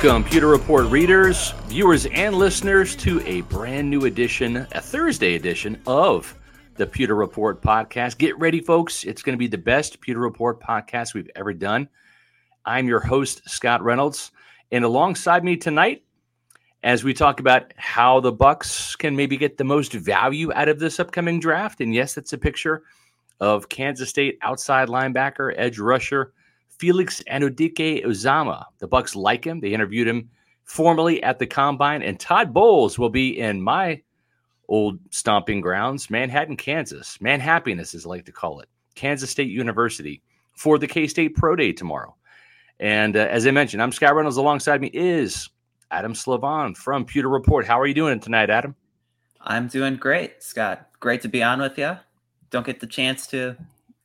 Welcome, Pewter Report readers, viewers, and listeners to a brand new edition, a Thursday edition of the Pewter Report podcast. Get ready, folks. It's going to be the best Pewter Report podcast we've ever done. I'm your host, Scott Reynolds, and alongside me tonight, as we talk about how the Bucs can maybe get the most value out of this upcoming draft. And yes, that's a picture of Kansas State outside linebacker, edge rusher Felix Anudike Uzomah. The Bucs like him. They interviewed him formally at the combine, and Todd Bowles will be in my old stomping grounds, Manhattan, Kansas. Manhappiness, as I like to call it, Kansas State University for the K State Pro Day tomorrow. And uh, as I mentioned, I'm Scott Reynolds. Alongside me is Adam Slavon from Pewter Report. How are you doing tonight, Adam? I'm doing great, Scott. Great to be on with you. Don't get the chance to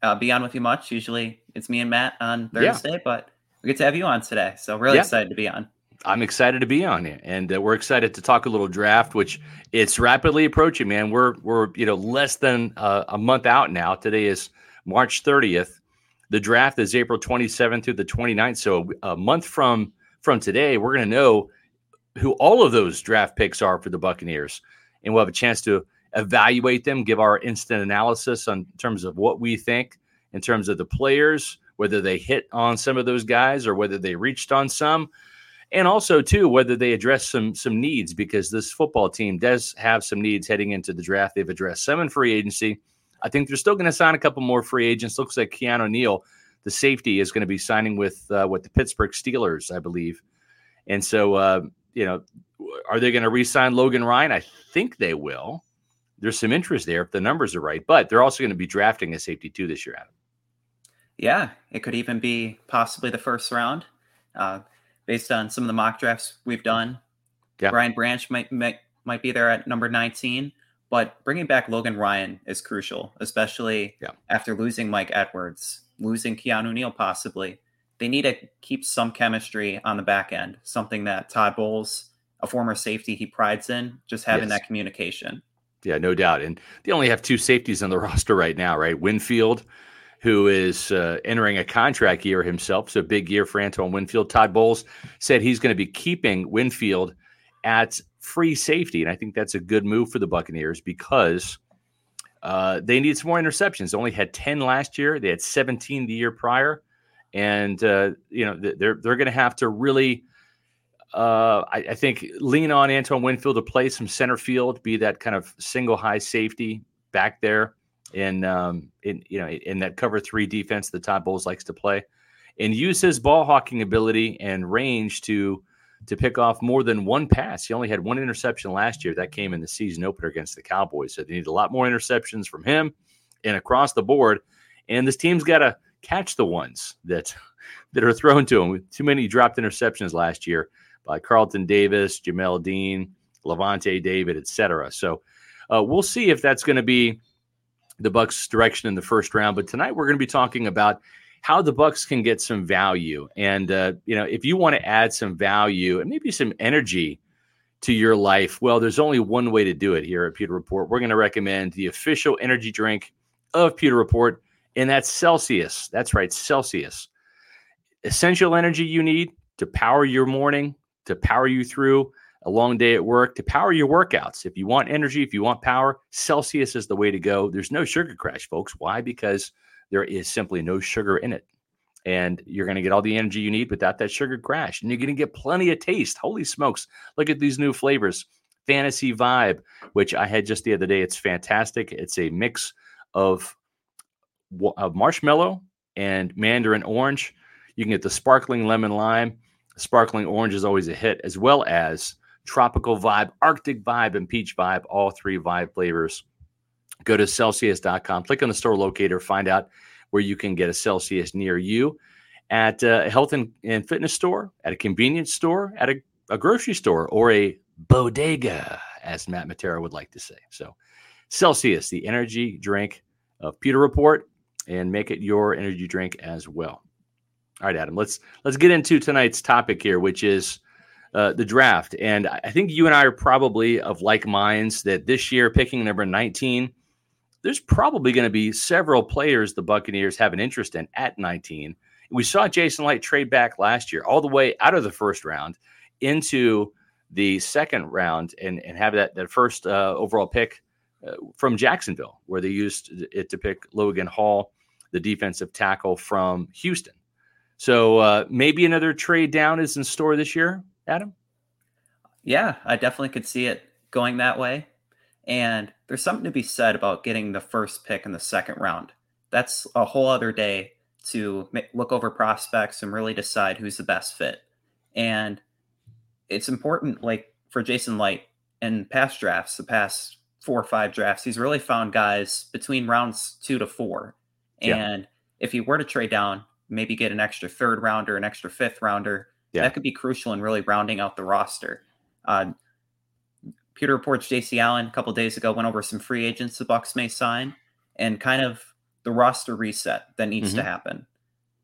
uh, be on with you much. Usually it's me and Matt on Thursday, yeah. but we get to have you on today. So really yeah. excited to be on. I'm excited to be on here, and uh, we're excited to talk a little draft, which it's rapidly approaching. Man, we're we're you know less than uh, a month out now. Today is March 30th. The draft is April 27th through the 29th. So a month from from today, we're going to know who all of those draft picks are for the Buccaneers, and we'll have a chance to evaluate them, give our instant analysis on terms of what we think in terms of the players, whether they hit on some of those guys or whether they reached on some, and also too whether they address some some needs because this football team does have some needs heading into the draft. They've addressed some in free agency. I think they're still going to sign a couple more free agents. Looks like Keanu Neal, the safety, is going to be signing with uh, with the Pittsburgh Steelers, I believe. And so, uh, you know, are they going to re-sign Logan Ryan? I think they will there's some interest there if the numbers are right. But they're also going to be drafting a safety too this year, Adam. Yeah, it could even be possibly the first round, uh, based on some of the mock drafts we've done. Yeah. Brian Branch might, might might be there at number 19, but bringing back Logan Ryan is crucial, especially yeah. after losing Mike Edwards, losing Keanu Neal possibly. They need to keep some chemistry on the back end, something that Todd Bowles, a former safety, he prides in, just having yes. that communication. Yeah, no doubt. And they only have two safeties on the roster right now, right? Winfield, who is uh, entering a contract year himself. So big year for Antoine Winfield. Todd Bowles said he's going to be keeping Winfield at free safety. And I think that's a good move for the Buccaneers because uh, they need some more interceptions. They only had 10 last year, they had 17 the year prior. And, uh, you know, they're, they're going to have to really uh, I, I, think lean on Antoine Winfield to play some center field, be that kind of single high safety back there in um, in you know in that cover three defense that Todd Bowles likes to play, and use his ball hawking ability and range to to pick off more than one pass. He only had one interception last year. That came in the season opener against the Cowboys. So they need a lot more interceptions from him and across the board. And this team's got to catch the ones that that are thrown to him. Too many dropped interceptions last year by Carlton Davis, Jamel Dean, Lavonte David, etc. So uh, we'll see if that's going to be the Bucs' direction in the first round. But tonight we're going to be talking about how the Bucs can get some value, and uh, you know, if you want to add some value and maybe some energy to your life, well, there's only one way to do it here at Pewter Report. We're going to recommend the official energy drink of Pewter Report, and that's Celsius. That's right, Celsius. Essential energy you need to power your morning, to power you through a long day at work, to power your workouts. If you want energy, if you want power, Celsius is the way to go. There's no sugar crash, folks. Why? Because there is simply no sugar in it. And you're going to get all the energy you need without that sugar crash. And you're going to get plenty of taste. Holy smokes. Look at these new flavors. Fantasy Vibe, which I had just the other day. It's fantastic. It's a mix of, of marshmallow and mandarin orange. You can get the sparkling lemon lime Sparkling orange is always a hit, as well as tropical vibe, Arctic vibe, and peach vibe, all three vibe flavors. Go to Celsius.com, click on the store locator, find out where you can get a Celsius near you at a health and, and fitness store, at a convenience store, at a, a grocery store, or a bodega, as Matt Matera would like to say. So, Celsius, the energy drink of Pewter Report, and make it your energy drink as well. All right, Adam. Let's let's get into tonight's topic here, which is uh, the draft. And I think you and I are probably of like minds that this year, picking number 19, there's probably going to be several players the Buccaneers have an interest in at 19. We saw Jason Licht trade back last year, all the way out of the first round into the second round and, and have that, that first uh, overall pick uh, from Jacksonville, where they used it to pick Logan Hall, the defensive tackle from Houston. So uh, maybe another trade down is in store this year, Adam? Yeah, I definitely could see it going that way. And there's something to be said about getting the first pick in the second round. That's a whole other day to look over prospects and really decide who's the best fit. And it's important, like for Jason Licht in past drafts, the past four or five drafts, he's really found guys between rounds two to four. Yeah. And if he were to trade down, maybe get an extra third rounder, an extra fifth rounder, yeah. that could be crucial in really rounding out the roster. Uh, Pewter Reports J.C. Allen a couple days ago went over some free agents the Bucs may sign and kind of the roster reset that needs mm-hmm. to happen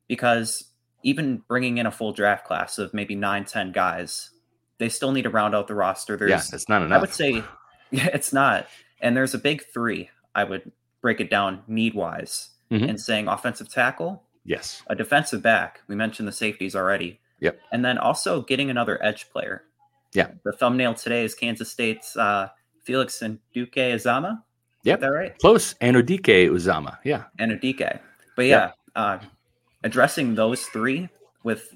because even bringing in a full draft class of maybe nine, 10 guys, they still need to round out the roster. There's, yeah, it's not enough. I would say, yeah, it's not. And there's a big three. I would break it down need wise mm-hmm. and saying offensive tackle. Yes. A defensive back. We mentioned the safeties already. Yep. And then also getting another edge player. Yeah. The thumbnail today is Kansas State's uh, Felix and Duque Uzomah. Yep. Is that right? Close. Anudike Uzomah. Yeah. Anudike. But yeah, yep. uh, addressing those three with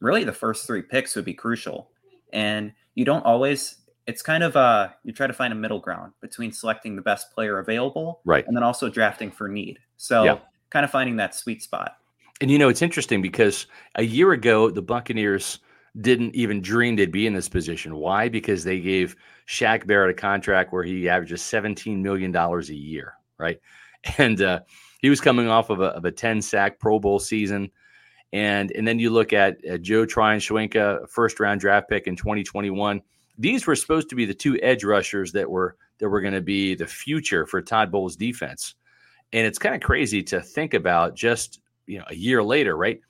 really the first three picks would be crucial. And you don't always it's kind of uh you try to find a middle ground between selecting the best player available right and then also drafting for need. So yeah. kind of finding that sweet spot. And you know, it's interesting because a year ago the Buccaneers didn't even dream they'd be in this position. Why? Because they gave Shaq Barrett a contract where he averages $17 million a year, right? And uh, he was coming off of a, of a 10 sack Pro Bowl season. And, and then you look at uh, Joe Tryon-Shoyinka, first round draft pick in 2021. These were supposed to be the two edge rushers that were that were going to be the future for Todd Bowles defense. And it's kind of crazy to think about just you know a year later, right?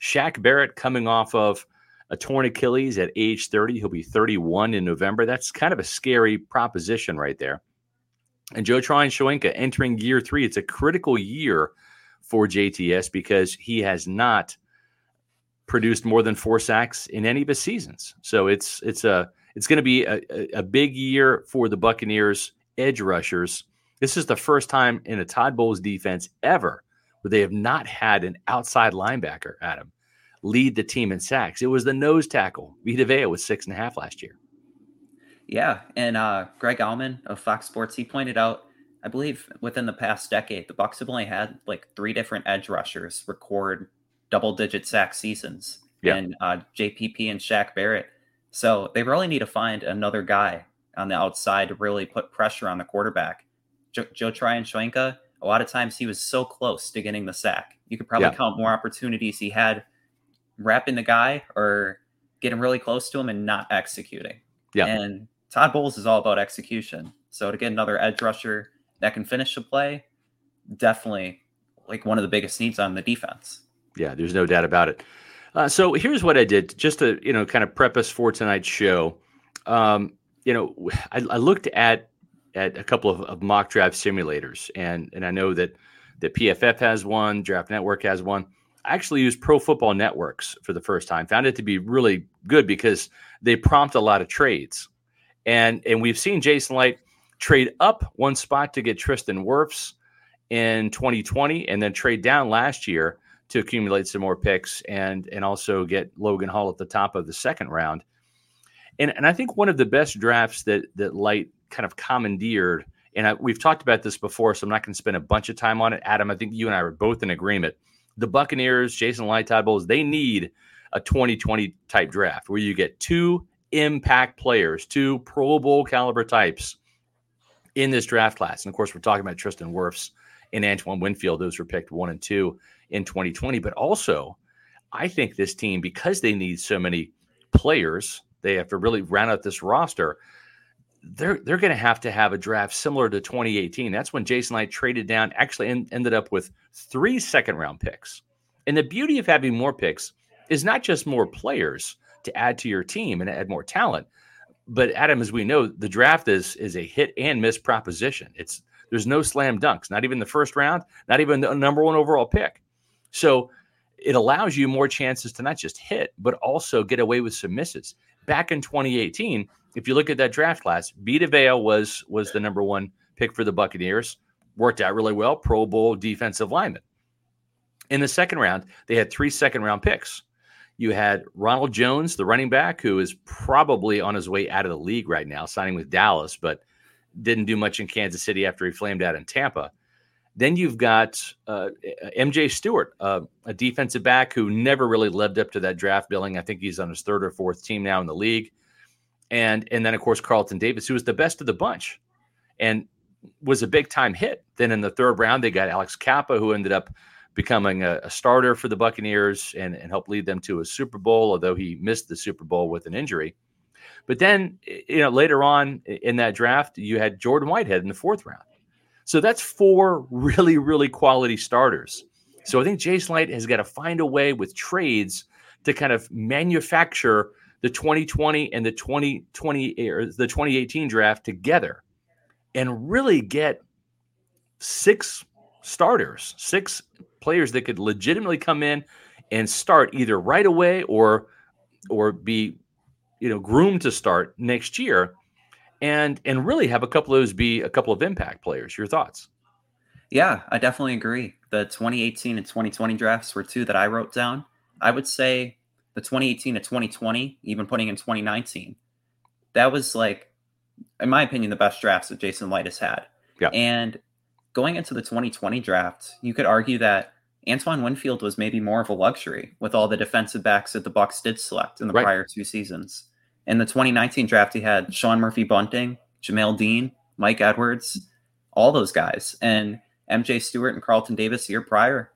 Shaq Barrett coming off of a torn Achilles at age 30. He'll be 31 in November. That's kind of a scary proposition right there. And Joe Tryon-Shoyinka entering year three. It's a critical year for JTS because he has not produced more than four sacks in any of his seasons. So it's it's a it's going to be a, a big year for the Buccaneers edge rushers. This is the first time in a Todd Bowles defense ever where they have not had an outside linebacker, Adam lead the team in sacks. It was the nose tackle. Vita Vea was six and a half last year. Yeah, and uh, Greg Auman of Fox Sports, he pointed out, I believe within the past decade, the Bucs have only had like three different edge rushers record double-digit sack seasons. Yeah. And uh, JPP and Shaq Barrett. So they really need to find another guy on the outside to really put pressure on the quarterback. Jo- Joe Tryon-Shoyinka, a lot of times he was so close to getting the sack. You could probably yeah. count more opportunities he had wrapping the guy or getting really close to him and not executing. Yeah. And Todd Bowles is all about execution. So to get another edge rusher that can finish the play, definitely like one of the biggest needs on the defense. Yeah, there's no doubt about it. Uh, so here's what I did just to you know kind of prep us for tonight's show. Um, you know, I, I, looked at at a couple of, of mock draft simulators, and and I know that that PFF has one, Draft Network has one I actually used Pro Football Networks for the first time. Found it to be really good because they prompt a lot of trades, and and we've seen Jason Licht trade up one spot to get Tristan Wirfs in 2020, and then trade down last year to accumulate some more picks and and also get Logan Hall at the top of the second round. And and I think one of the best drafts that that Licht kind of commandeered. And I, we've talked about this before, so I'm not going to spend a bunch of time on it. Adam, I think you and I are both in agreement the Buccaneers, Jason Bowles, they need a 2020 type draft where you get two impact players, two Pro Bowl caliber types in this draft class. And of course, we're talking about Tristan Wirfs and Antoine Winfield. Those were picked one and two in 2020. But also, I think this team, because they need so many players, they have to really round out this roster they're they're going to have to have a draft similar to 2018. That's when Jason Licht traded down, actually en- ended up with three second round picks. And the beauty of having more picks is not just more players to add to your team and add more talent, but Adam, as we know, the draft is is a hit and miss proposition. It's there's no slam dunks, not even the first round, not even the number one overall pick. So it allows you more chances to not just hit, but also get away with some misses. Back in 2018, if you look at that draft class, Vita Vea was was the number one pick for the Buccaneers. Worked out really well, Pro Bowl defensive lineman. In the second round, they had three second round picks. You had Ronald Jones, the running back, who is probably on his way out of the league right now, signing with Dallas, but didn't do much in Kansas City after he flamed out in Tampa. Then you've got uh, MJ Stewart, uh, a defensive back who never really lived up to that draft billing. I think he's on his third or fourth team now in the league. And and then of course Carlton Davis, who was the best of the bunch, and was a big time hit. Then in the third round, they got Alex Cappa, who ended up becoming a, a, starter for the Buccaneers and, and helped lead them to a Super Bowl, although he missed the Super Bowl with an injury. But then, you know, later on in that draft, you had Jordan Whitehead in the fourth round. So that's four really, really quality starters. So I think Jason Licht has got to find a way with trades to kind of manufacture the 2020 and the 2020 or the 2018 draft together and really get six starters, six players that could legitimately come in and start either right away or or be you know groomed to start next year and and really have a couple of those be a couple of impact players. Your thoughts? Yeah i definitely agree. The 2018 and 2020 drafts were two that i wrote down. I would say the 2018 to 2020 even putting in 2019 that was like in my opinion the best drafts that jason licht has had yeah and going into the 2020 draft, you could argue that Antoine Winfield was maybe more of a luxury with all the defensive backs that the Bucs did select in the right. prior two seasons. In the 2019 draft, he had Sean Murphy Bunting, Jamel Dean, Mike Edwards, all those guys, and MJ Stewart and Carlton Davis the year prior.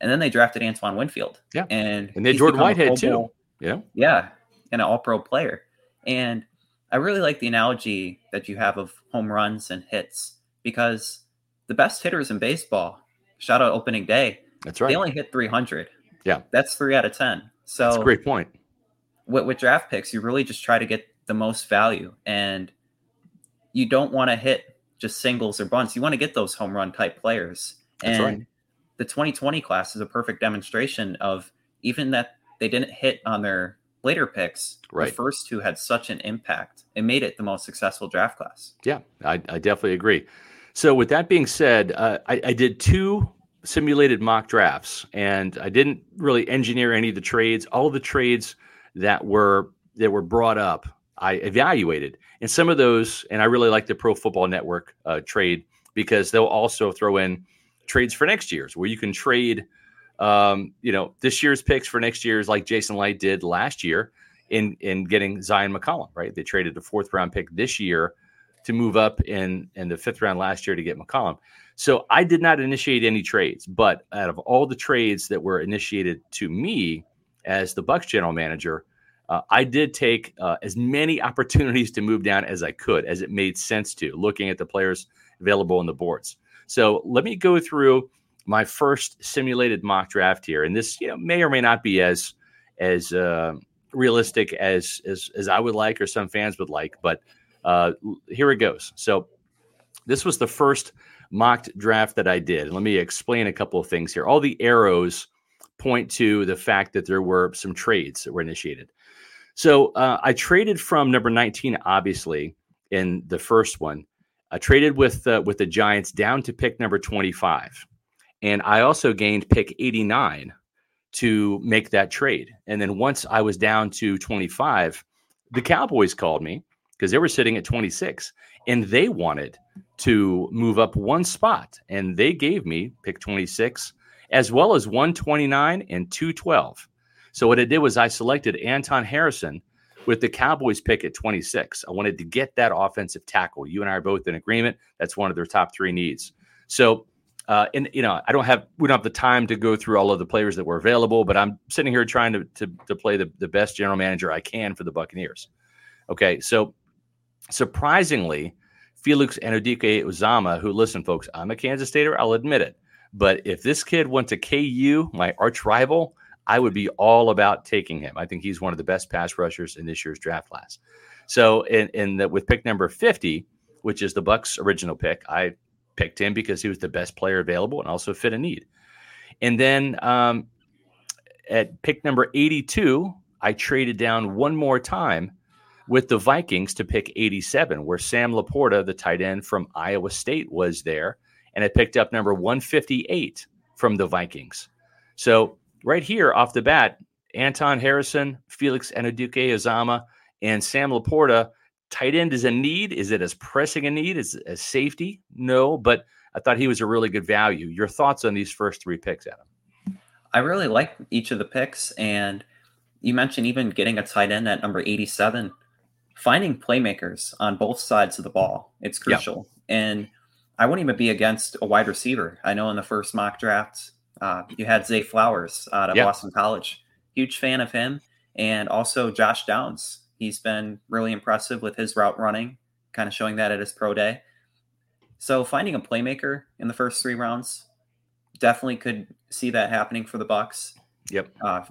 And then they drafted Antoine Winfield. Yeah. And, and they Jordan Whitehead too. Yeah. Yeah. And an all pro player. And I really like the analogy that you have of home runs and hits because the best hitters in baseball, shout out opening day. That's right. They only hit 300. Yeah. That's three out of 10. So that's a great point. With, with draft picks, you really just try to get the most value and you don't want to hit just singles or bunts. You want to get those home run type players. That's and right. The 2020 class is a perfect demonstration of even that they didn't hit on their later picks. Right. The first two had such an impact. It made it the most successful draft class. Yeah, I, I definitely agree. So, with that being said, uh, I, I, did two simulated mock drafts, and I didn't really engineer any of the trades. All of the trades that were that were brought up, I evaluated, and some of those, and I really like the Pro Football Network uh, trade because they'll also throw in trades for next year's, where you can trade, um, you know, this year's picks for next year's, like Jason Licht did last year in in getting Zyon McCollum. Right, they traded the fourth round pick this year to move up in in the fifth round last year to get McCollum. So I did not initiate any trades, but out of all the trades that were initiated to me as the Bucs general manager, uh, I did take uh, as many opportunities to move down as I could, as it made sense to, looking at the players available on the boards. So let me go through my first simulated mock draft here, and this you know may or may not be as as uh, realistic as, as as I would like or some fans would like, but uh, here it goes. So this was the first mocked draft that I did. Let me explain a couple of things here. All the arrows point to the fact that there were some trades that were initiated. So uh, I traded from number 19, obviously, in the first one. I traded with uh, with the Giants down to pick number 25, and I also gained pick 89 to make that trade. And then once I was down to 25, the Cowboys called me because they were sitting at 26 and they wanted to move up one spot. And they gave me pick 26 as well as 129 and 212 so what i did was i selected anton harrison with the cowboys pick at 26 i wanted to get that offensive tackle. You and i are both in agreement. That's one of their top three needs. So uh, and you know i don't have we don't have the time to go through all of the players that were available but i'm sitting here trying to, to, to play the, the best general manager i can for the buccaneers. Okay so surprisingly, Felix Anudike Uzomah, who, listen, folks, I'm a Kansas Stater, I'll admit it. But if this kid went to KU, my arch rival, I would be all about taking him. I think he's one of the best pass rushers in this year's draft class. So, in, in the, with pick number 50, which is the Bucs' original pick, I picked him because he was the best player available and also fit a need. And then um, at pick number 82, I traded down one more time with the Vikings to pick 87, where Sam LaPorta, the tight end from Iowa State, was there. And I picked up number 158 from the Vikings. So, right here off the bat, Anton Harrison, Felix Anudike-Uzomah, and Sam LaPorta. Tight end is a need. Is it as pressing a need as, as safety? No, but I thought he was a really good value. Your thoughts on these first three picks, Adam? I really like each of the picks. And you mentioned even getting a tight end at number 87 finding playmakers on both sides of the ball. It's crucial. And I wouldn't even be against a wide receiver. I know in the first mock draft, uh, you had Zay Flowers out of Boston College. Huge fan of him. And also Josh Downs. He's been really impressive with his route running, kind of showing that at his pro day. So finding a playmaker in the first three rounds definitely could see that happening for the Bucs. Yep. Uh,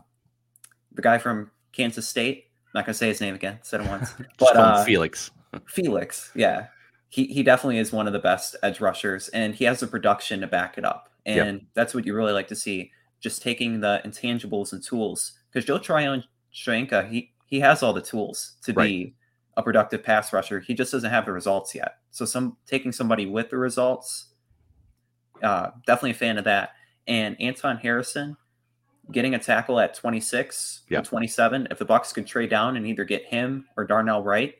the guy from Kansas State, I'm not gonna say his name again. Said it once. but uh, Felix. Felix, yeah, he he definitely is one of the best edge rushers, and he has the production to back it up. And yep. that's what you really like to see. Just taking the intangibles and tools, because Joe Tryon-Shoyinka, he he has all the tools to right. be a productive pass rusher. He just doesn't have the results yet. So some taking somebody with the results, uh, definitely a fan of that. And Anton Harrison, getting a tackle at 26 yeah. 27 if the bucs could trade down and either get him or darnell wright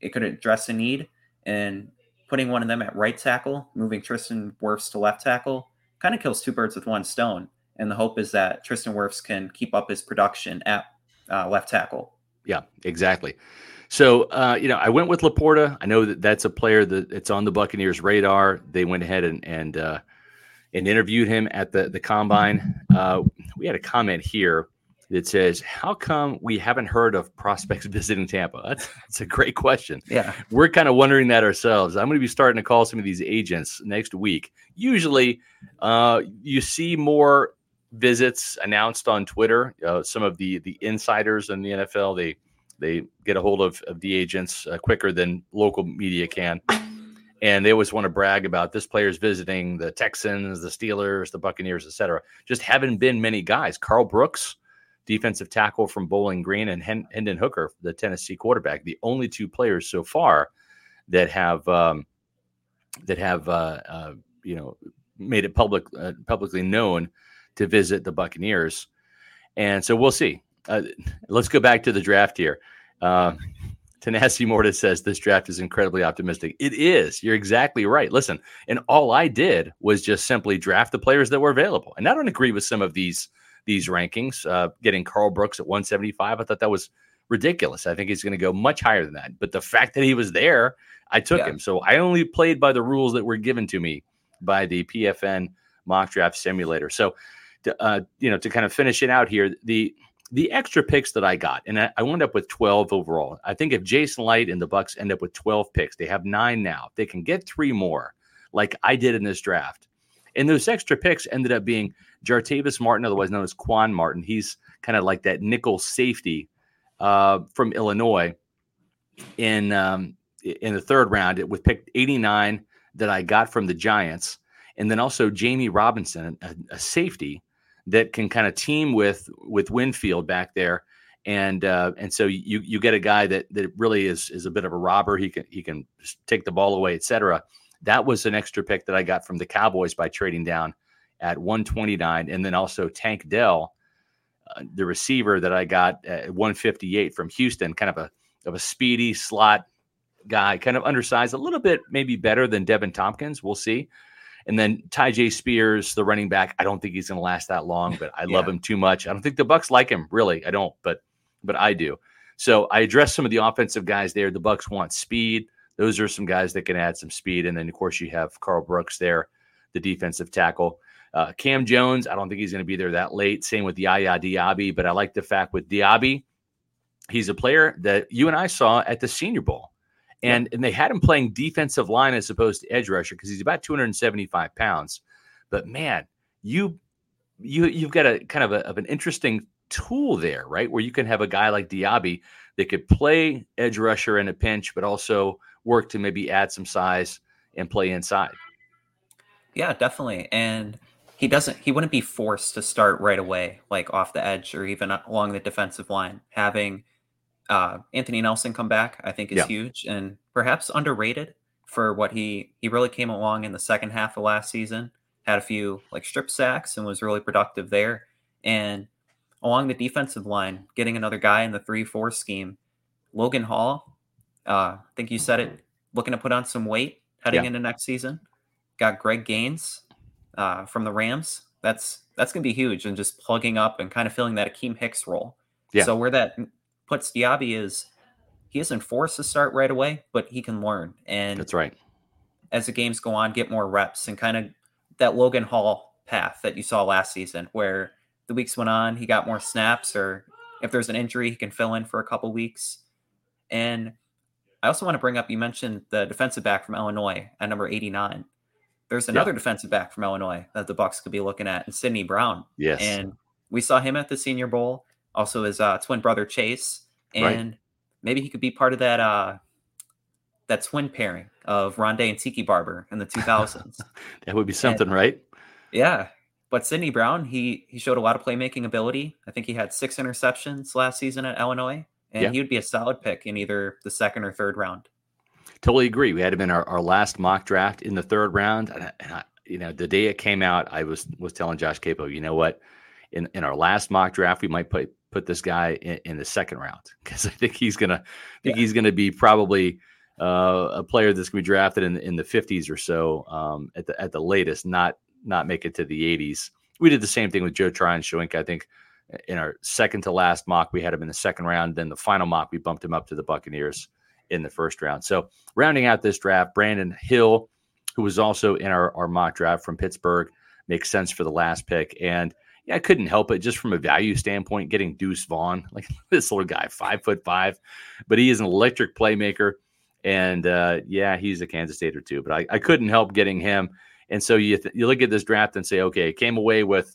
it could address a need and putting one of them at right tackle moving tristan wirfs to left tackle kind of kills two birds with one stone and the hope is that tristan wirfs can keep up his production at uh, left tackle. Yeah exactly. So uh, you know i went with laporta. I know that that's a player that it's on the buccaneers radar. They went ahead and and uh, and interviewed him at the the combine. Uh, we had a comment here that says, "How come we haven't heard of prospects visiting Tampa?" That's, that's a great question. Yeah, we're kind of wondering that ourselves. I'm going to be starting to call some of these agents next week. Usually, uh, you see more visits announced on Twitter. Uh, some of the the insiders in the NFL they they get a hold of, of the agents uh, quicker than local media can and they always want to brag about this player's visiting the Texans, the Steelers, the Buccaneers, etc. Just haven't been many guys. Karl Brooks, defensive tackle from Bowling Green, and Hendon Hooker, the Tennessee quarterback, the only two players so far that have um, that have uh, uh, you know made it public uh, publicly known to visit the Buccaneers, and so we'll see. Uh, let's go back to the draft here. Uh, Mortis says this draft is incredibly optimistic. It is. You're exactly right. Listen, and all I did was just simply draft the players that were available. And I don't agree with some of these these rankings. Uh, getting Karl Brooks at 175, I thought that was ridiculous. I think he's going to go much higher than that. But the fact that he was there, I took yeah. him. So I only played by the rules that were given to me by the PFN mock draft simulator. So, to, uh, you know, to kind of finish it out here, the the extra picks that I got, and I, I wound up with 12 overall. I think if Jason Licht and the Bucs end up with 12 picks, they have nine now. If they can get three more, like I did in this draft. And those extra picks ended up being Jartavius Martin, otherwise known as Quan Martin. He's kind of like that nickel safety uh, from Illinois in um, in the third round with pick 89 that I got from the Giants. And then also Jammie Robinson, a, a safety that can kind of team with with Winfield back there, and uh, and so you you get a guy that that really is is a bit of a robber. He can he can take the ball away, etc. That was an extra pick that I got from the Cowboys by trading down at 129, and then also Tank Dell, uh, the receiver that I got at 158 from Houston, kind of a of a speedy slot guy, kind of undersized, a little bit maybe better than Deven Thompkins. We'll see. And then Tyjae Spears, the running back, I don't think he's going to last that long, but I yeah. love him too much. I don't think the Bucs like him really. I don't, but but I do. So I address some of the offensive guys there. The Bucs want speed. Those are some guys that can add some speed. And then of course you have Karl Brooks there, the defensive tackle. Uh, Cam Jones, I don't think he's going to be there that late. Same with Yaya Diaby, but I like the fact with Diaby, he's a player that you and I saw at the Senior Bowl and and they had him playing defensive line as opposed to edge rusher because he's about 275 pounds. But man, you you you've got a kind of, a, of an interesting tool there, right? Where you can have a guy like Diaby that could play edge rusher in a pinch, but also work to maybe add some size and play inside. Yeah, definitely. And he doesn't he wouldn't be forced to start right away like off the edge or even along the defensive line having uh, anthony nelson come back i think is yeah. huge and perhaps underrated for what he he really came along in the second half of last season had a few like strip sacks and was really productive there and along the defensive line getting another guy in the 3-4 scheme logan hall uh, i think you said it looking to put on some weight heading yeah. into next season got greg gaines uh, from the Rams. That's that's going to be huge, and just plugging up and kind of filling that Akiem Hicks role. Yeah. So where that puts Diaby is he isn't forced to start right away, but he can learn. And that's right. As the games go on, get more reps and kind of that Logan Hall path that you saw last season, where the weeks went on, he got more snaps, or if there's an injury, he can fill in for a couple weeks. And I also want to bring up you mentioned the defensive back from Illinois at number 89. There's another yeah. defensive back from Illinois that the Bucs could be looking at, and Sydney Brown. Yes, and we saw him at the Senior Bowl. Also, his uh, twin brother Chase, and right. maybe he could be part of that uh, that twin pairing of Rondé and Tiki Barber in the 2000s. that would be something, and, right? Yeah, but Sydney Brown, he he showed a lot of playmaking ability. I think he had six interceptions last season at Illinois, and yeah. he would be a solid pick in either the second or third round. Totally agree. We had him in our, our last mock draft in the third round. And, I, and I, you know, the day it came out, I was was telling Josh Queipo, you know what? In in our last mock draft, we might put put this guy in, in the second round because I think he's gonna I think yeah. he's gonna be probably uh, a player that's gonna be drafted in in the 50s or so um, at the at the latest, not not make it to the 80s. We did the same thing with Joe Tryon-Shoyinka. I think in our second to last mock, we had him in the second round. Then the final mock, we bumped him up to the Buccaneers in the first round. So rounding out this draft, Brandon Hill, who was also in our, our mock draft from Pittsburgh, makes sense for the last pick. And yeah, I couldn't help it just from a value standpoint, getting Deuce Vaughn, like this little guy, five foot five, but he is an electric playmaker. And uh, yeah, he's a Kansas State or two, but I, I couldn't help getting him. And so you th- you look at this draft and say, okay, it came away with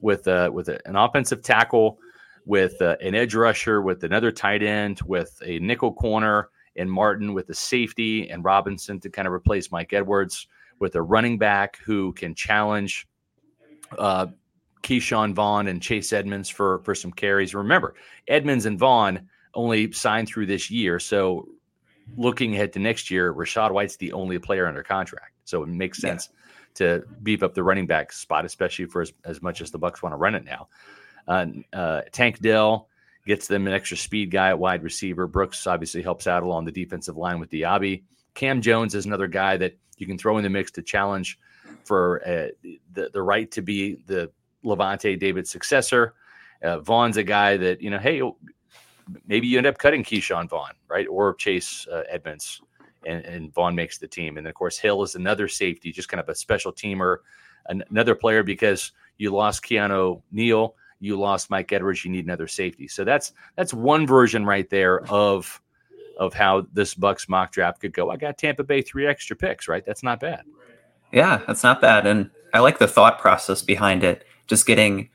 with uh, with a, an offensive tackle, with uh, an edge rusher, with another tight end, with a nickel corner, and Martin with the safety and Robinson to kind of replace Mike Edwards with a running back who can challenge uh, Ke'Shawn Vaughn and Chase Edmonds for for some carries. Remember, Edmonds and Vaughn only signed through this year, so looking ahead to next year, Rachaad White's the only player under contract, so it makes sense. To beef up the running back spot, especially for as, as much as the Bucs want to run it now. Uh, uh, Tank Dell gets them an extra speed guy at wide receiver. Brooks obviously helps out along the defensive line with Diaby. Cam Jones is another guy that you can throw in the mix to challenge for uh, the, the right to be the Lavonte David successor. Uh, Vaughn's a guy that, you know, hey, maybe you end up cutting Ke'Shawn Vaughn, right? Or Chase uh, Edmonds, and, and Vaughn makes the team. And then, of course, Hill is another safety, just kind of a special teamer, an- another player because you lost Keanu Neal you lost Mike Edwards, you need another safety. So that's that's one version right there of of how this Bucs mock draft could go. I got Tampa Bay three extra picks, right? That's not bad. Yeah, that's not bad. And I like the thought process behind it. Just getting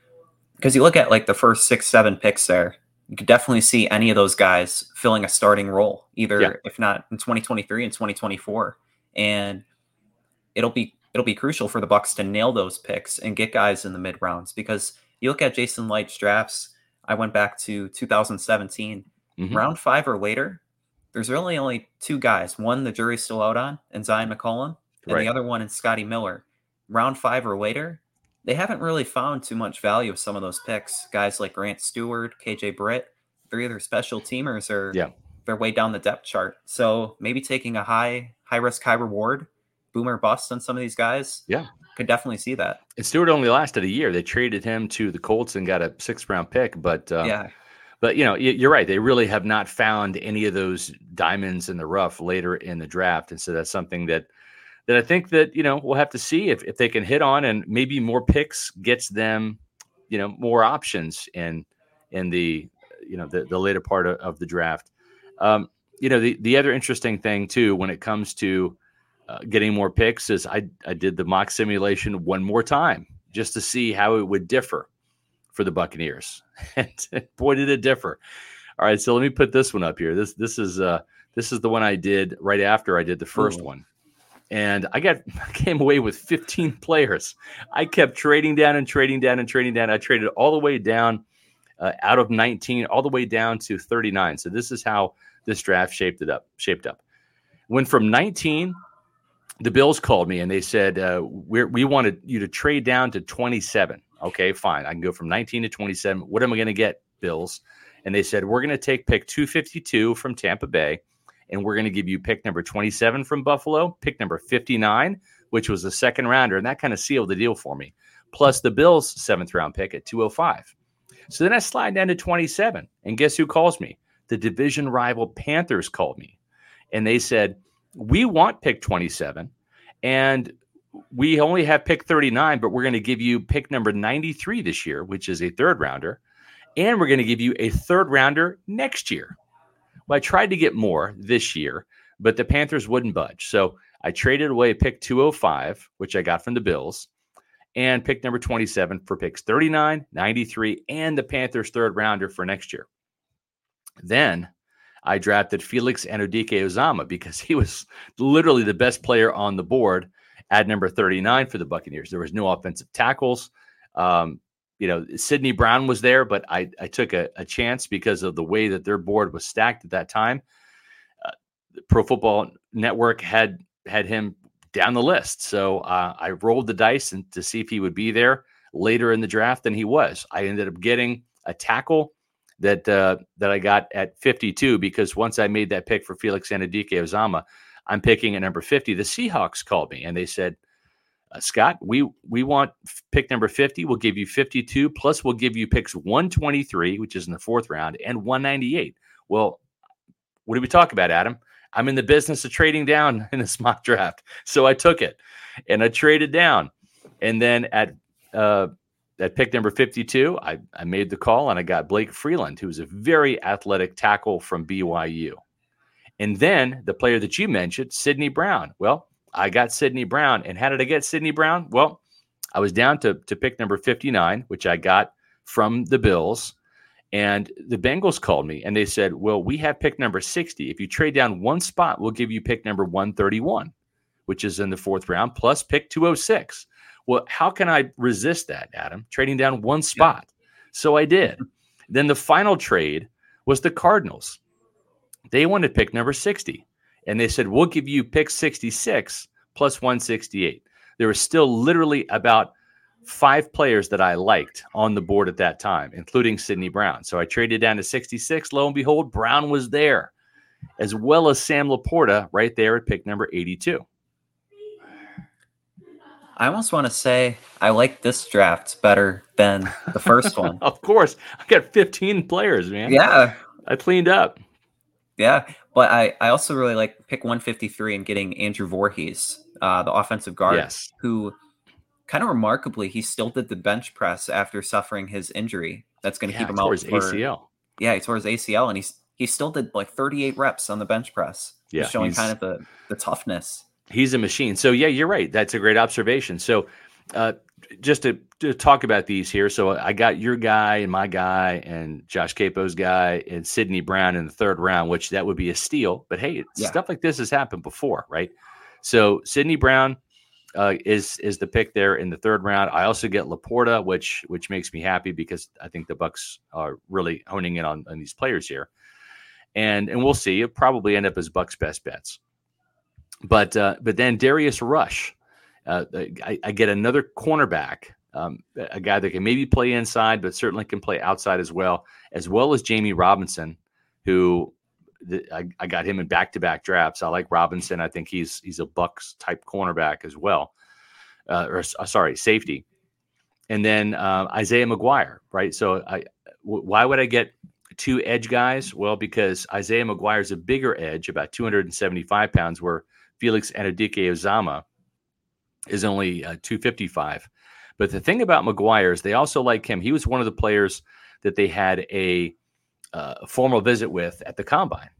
because you look at like the first six, seven picks there, you could definitely see any of those guys filling a starting role, either yeah. if not in 2023 and 2024. And it'll be it'll be crucial for the Bucs to nail those picks and get guys in the mid rounds because you look at Jason Licht's drafts. I went back to 2017, mm-hmm. round five or later. There's really only two guys. One the jury's still out on, and Zyon McCollum, and right. the other one is Scotty Miller. Round five or later, they haven't really found too much value of some of those picks. Guys like Grant Stewart, KJ Britt, three other special teamers are yeah. they're way down the depth chart. So maybe taking a high high risk high reward, boomer bust on some of these guys. Yeah, could definitely see that. And Stewart only lasted a year. They traded him to the Colts and got a sixth round pick, but uh, yeah. But you know, you're right. They really have not found any of those diamonds in the rough later in the draft, and so that's something that that I think that you know we'll have to see if if they can hit on, and maybe more picks gets them, you know, more options in in the you know the the later part of, of the draft. Um, you know, the the other interesting thing too when it comes to uh, getting more picks is I, I did the mock simulation one more time just to see how it would differ for the Buccaneers. and boy, did it differ. All right, so let me put this one up here. This this is uh this is the one I did right after I did the first Ooh. one. And I got came away with 15 players. I kept trading down and trading down and trading down. I traded all the way down uh, out of 19, all the way down to 39. So this is how this draft shaped it up. Shaped up. Went from 19. The Bills called me and they said uh, we wanted you to trade down to 27. Okay, fine. I can go from 19 to 27. What am I going to get, Bills? And they said we're going to take pick 252 from Tampa Bay and we're going to give you pick number 27 from Buffalo, pick number 59, which was the second rounder, and that kind of sealed the deal for me. Plus the Bills' seventh round pick at 205. So then I slide down to 27, and guess who calls me? The division rival Panthers called me, and they said, We want pick 27, and we only have pick 39, but we're going to give you pick number 93 this year, which is a third rounder, and we're going to give you a third rounder next year. Well, I tried to get more this year, but the Panthers wouldn't budge. So I traded away pick 205, which I got from the Bills, and pick number 27 for picks 39, 93, and the Panthers' third rounder for next year. Then I drafted Felix Anudike-Uzomah because he was literally the best player on the board at number 39 for the Buccaneers. There was no offensive tackles. Um, you know, Sydney Brown was there, but I, I took a, a, chance because of the way that their board was stacked at that time. Uh, Pro Football Network had had him down the list, so uh, I rolled the dice and to see if he would be there later in the draft than he was. I ended up getting a tackle that uh, that I got at 52 because once I made that pick for Felix Anudike-Uzomah, I'm picking at number 50. The Seahawks called me and they said, uh, Scott, we we want pick number 50. We'll give you 52 plus we'll give you picks 123, which is in the fourth round, and 198. Well, what do we talk about, Adam? I'm in the business of trading down in this mock draft. So I took it and I traded down. And then at uh, at pick number 52, I, I made the call and I got Blake Freeland, who's a very athletic tackle from BYU. And then the player that you mentioned, Sydney Brown. Well, I got Sydney Brown. And how did I get Sydney Brown? Well, I was down to, to pick number 59, which I got from the Bills. And the Bengals called me and they said, Well, we have pick number 60. If you trade down one spot, we'll give you pick number 131, which is in the fourth round, plus pick 206. Well, how can I resist that, Adam? Trading down one spot. Yeah. So I did. Then the final trade was the Cardinals. They wanted pick number 60 and they said, We'll give you pick 66 plus 168. There was still literally about five players that I liked on the board at that time, including Sydney Brown. So I traded down to 66. Lo and behold, Brown was there, as well as Sam LaPorta right there at pick number 82. I almost want to say I like this draft better than the first one. of course. I got 15 players, man. Yeah. I cleaned up. Yeah. But I, I also really like pick 153 and getting Andrew Voorhees, uh, the offensive guard, yes. who kind of remarkably, he still did the bench press after suffering his injury. That's going to yeah, keep him out his for, ACL. Yeah, he tore his ACL, and he's he still did like 38 reps on the bench press. Yeah, showing kind of the the toughness. He's a machine. So yeah, you're right. That's a great observation. So uh, just to, to talk about these here. So I got your guy and my guy and Josh Queipo's guy and Sydney Brown in the third round, which that would be a steal. But hey, yeah. stuff like this has happened before, right? So Sydney Brown uh, is is the pick there in the third round. I also get LaPorta, which which makes me happy because I think the Bucs are really honing in on, on these players here, and and we'll see. It probably end up as Bucs best bets, but uh, but then Darius Rush uh, I, I, get another cornerback, um, a guy that can maybe play inside, but certainly can play outside as well, as well as Jammie Robinson, who the, I, I, got him in back-to-back drafts. I like Robinson. I think he's he's a Bucs type cornerback as well, uh, or uh, sorry, safety. And then uh, Isaiah McGuire, right? So I, w- why would I get two edge guys? Well, because Isaiah McGuire is a bigger edge, about 275 pounds, where Felix Anudike-Uzomah is only uh, 255. But the thing about McGuire is they also like him. He was one of the players that they had a uh, formal visit with at the combine.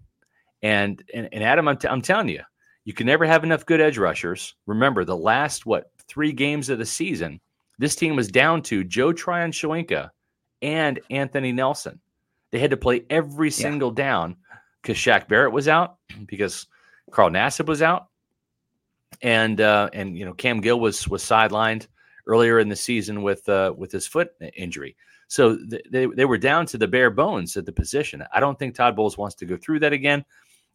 And and, and Adam, I'm, t- I'm telling you, you can never have enough good edge rushers. Remember, the last what three games of the season, this team was down to Joe Tryon-Shoyinka and Anthony Nelson. They had to play every single yeah. down because Shaq Barrett was out, because Carl Nassib was out, and uh, and you know Cam Gill was was sidelined earlier in the season with uh, with his foot injury. So th- they they were down to the bare bones at the position. I don't think Todd Bowles wants to go through that again.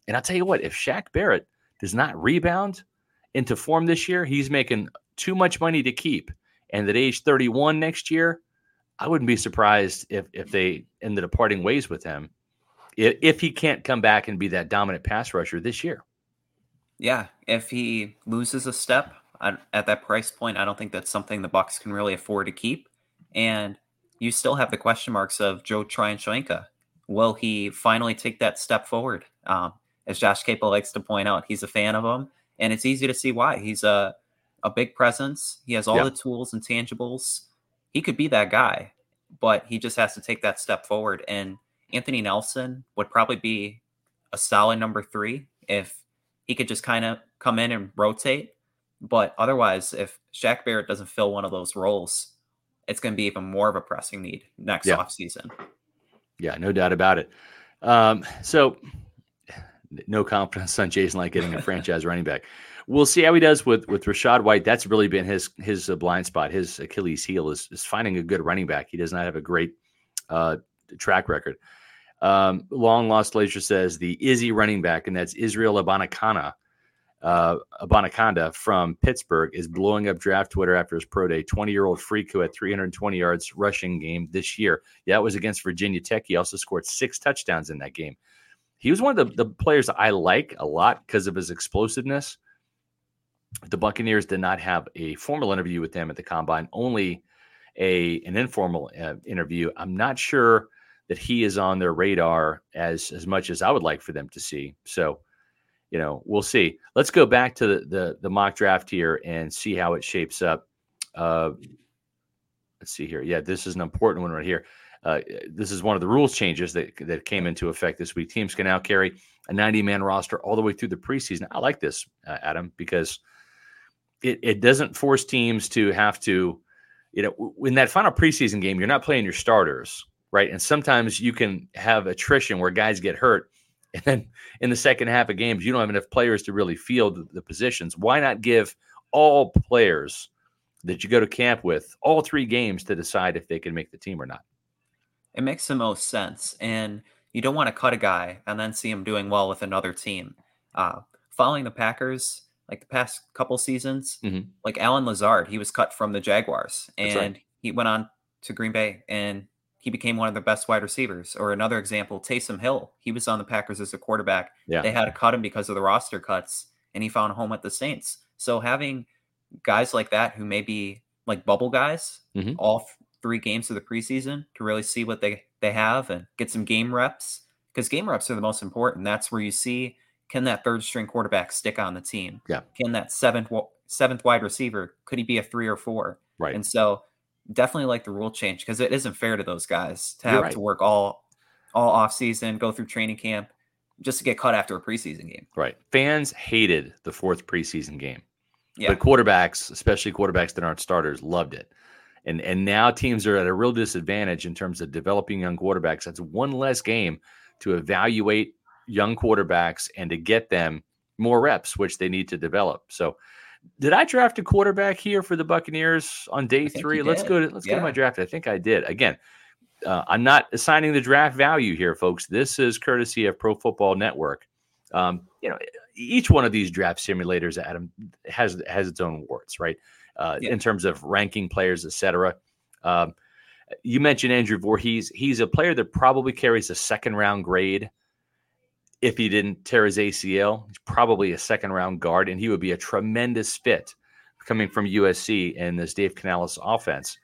And I'll tell you what, if Shaq Barrett does not rebound into form this year, he's making too much money to keep. And at age 31 next year, I wouldn't be surprised if if they ended up parting ways with him if, if he can't come back and be that dominant pass rusher this year. Yeah, if he loses a step at that price point, I don't think that's something the Bucs can really afford to keep. And you still have the question marks of Joe Tryon-Shoyinka. Will he finally take that step forward? Um, as Josh Queipo likes to point out, he's a fan of him, and it's easy to see why. He's a a big presence. He has all the tools and tangibles. He could be that guy, but he just has to take that step forward. And Anthony Nelson would probably be a solid number three if he could just kind of come in and rotate. But otherwise, if Shaq Barrett doesn't fill one of those roles, it's going to be even more of a pressing need next yeah. offseason. Yeah, no doubt about it. Um, so, no confidence on Jason Licht getting a franchise running back. We'll see how he does with with Rachaad White. That's really been his his uh, blind spot. His Achilles heel is is finding a good running back. He does not have a great uh, track record. Um, Long Lost Glacier says the Izzy running back, and that's Israel Abanikanda uh, Abanikanda from Pittsburgh is blowing up draft Twitter after his pro day. 20 year old freak who had 320 yards rushing game this year. Yeah, it was against Virginia Tech. He also scored six touchdowns in that game. He was one of the, the players I like a lot because of his explosiveness. The Buccaneers did not have a formal interview with him at the combine, only a an informal uh, interview. I'm not sure that he is on their radar as as much as I would like for them to see. So you know, we'll see. Let's go back to the the, the mock draft here and see how it shapes up. Uh, let's see here. Yeah, this is an important one right here. Uh, this is one of the rules changes that that came into effect this week. Teams can now carry a 90 man roster all the way through the preseason. I like this, uh, Adam, because it, it doesn't force teams to have to, you know, in that final preseason game, you're not playing your starters, right? And sometimes you can have attrition where guys get hurt and then in the second half of games, you don't have enough players to really field the positions. Why not give all players that you go to camp with all three games to decide if they can make the team or not? It makes the most sense. And you don't want to cut a guy and then see him doing well with another team. Uh, following the Packers, like the past couple seasons, mm-hmm. like Allen Lazard, he was cut from the Jaguars and right. he went on to Green Bay and he became one of the best wide receivers. Or another example, Taysom Hill. He was on the Packers as a quarterback. Yeah. They had to cut him because of the roster cuts, and he found a home at the Saints. So having guys like that who may be like bubble guys mm-hmm. all three games of the preseason to really see what they, they have and get some game reps because game reps are the most important. That's where you see can that third string quarterback stick on the team? Yeah. Can that seventh seventh wide receiver could he be a three or four? Right. And so definitely like the rule change because it isn't fair to those guys to have right. to work all all off season, go through training camp just to get cut after a preseason game. Right. Fans hated the fourth preseason game. Yeah. But quarterbacks, especially quarterbacks that aren't starters, loved it. And and now teams are at a real disadvantage in terms of developing young quarterbacks. That's one less game to evaluate young quarterbacks and to get them more reps, which they need to develop. So did I draft a quarterback here for the Buccaneers on day three? Let's go to let's yeah. go to my draft. I think I did. Again, uh, I'm not assigning the draft value here, folks. This is courtesy of Pro Football Network. Um, you know, each one of these draft simulators, Adam, has has its own warts, right? Uh, yeah. In terms of ranking players, etc. Um, you mentioned Andrew Voorhees. He's a player that probably carries a second round grade if he didn't tear his ACL. He's probably a second round guard, and he would be a tremendous fit coming from USC in this Dave Canales offense.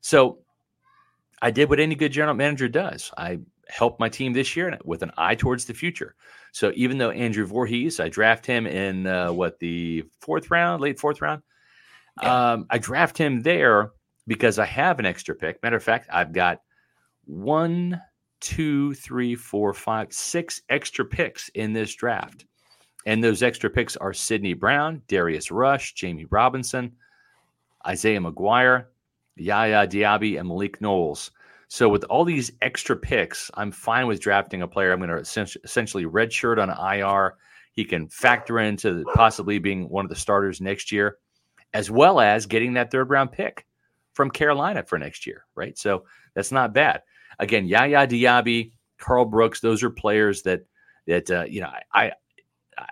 So I did what any good general manager does. I helped my team this year with an eye towards the future. So even though Andrew Voorhees, I draft him in uh, what the fourth round, late fourth round. Yeah. Um, I draft him there because I have an extra pick. Matter of fact, I've got one, two, three, four, five, six extra picks in this draft. And those extra picks are Sydney Brown, Darius Rush, Jammie Robinson, Isaiah McGuire, Yaya Diaby, and Malik Knowles. So with all these extra picks, I'm fine with drafting a player. I'm going to essentially redshirt on IR, he can factor into possibly being one of the starters next year, as well as getting that third round pick from Carolina for next year, right? So that's not bad. Again, Yaya Diaby, Karl Brooks, those are players that that uh, you know I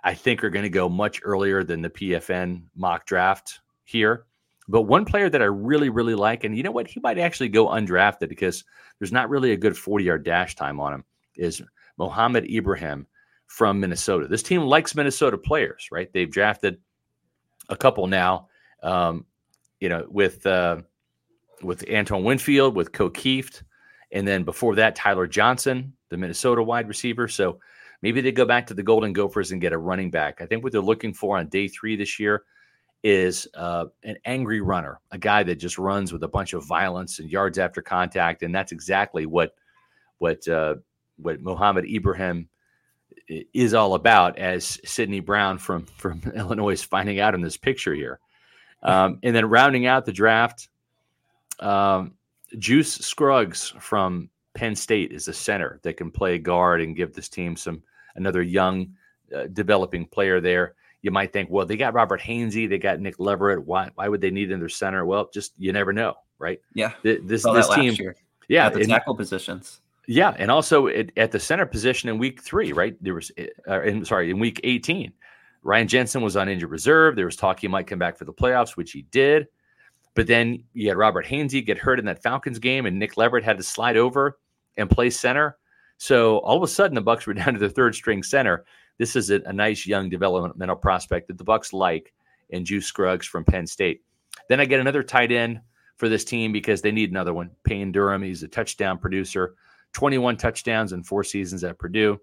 I think are going to go much earlier than the PFN mock draft here. But one player that I really, really like, and you know what, he might actually go undrafted because there's not really a good 40 yard dash time on him, is Mohamed Ibrahim from Minnesota. This team likes Minnesota players, right? They've drafted a couple now, um, you know, with uh, with Antoine Winfield, with Ko Kieft, and then before that, Tyler Johnson, the Minnesota wide receiver. So maybe they go back to the Golden Gophers and get a running back. I think what they're looking for on day three this year is uh, an angry runner, a guy that just runs with a bunch of violence and yards after contact, and that's exactly what what uh, what Mohamed Ibrahim is all about, as Sydney Brown from from Illinois is finding out in this picture here. Um, and then rounding out the draft, um, Juice Scruggs from Penn State is a center that can play guard and give this team some another young, uh, developing player there you might think, well, they got Robert Hainsey, they got Nick Leverett. Why why would they need another center? Well, just you never know, right? Yeah. This this, this team, yeah, at the tackle positions. Yeah, and also at, at, the center position in week three, right? There was, uh, in, sorry, in week 18, Ryan Jensen was on injured reserve. There was talk he might come back for the playoffs, which he did. But then you had Robert Hainsey get hurt in that Falcons game, and Nick Leverett had to slide over and play center. So all of a sudden, the Bucs were down to their third string center this is a, a nice young developmental prospect that the Bucs like and Juice Scruggs from Penn State. Then I get another tight end for this team because they need another one. Payne Durham, he's a touchdown producer, 21 touchdowns in four seasons at Purdue.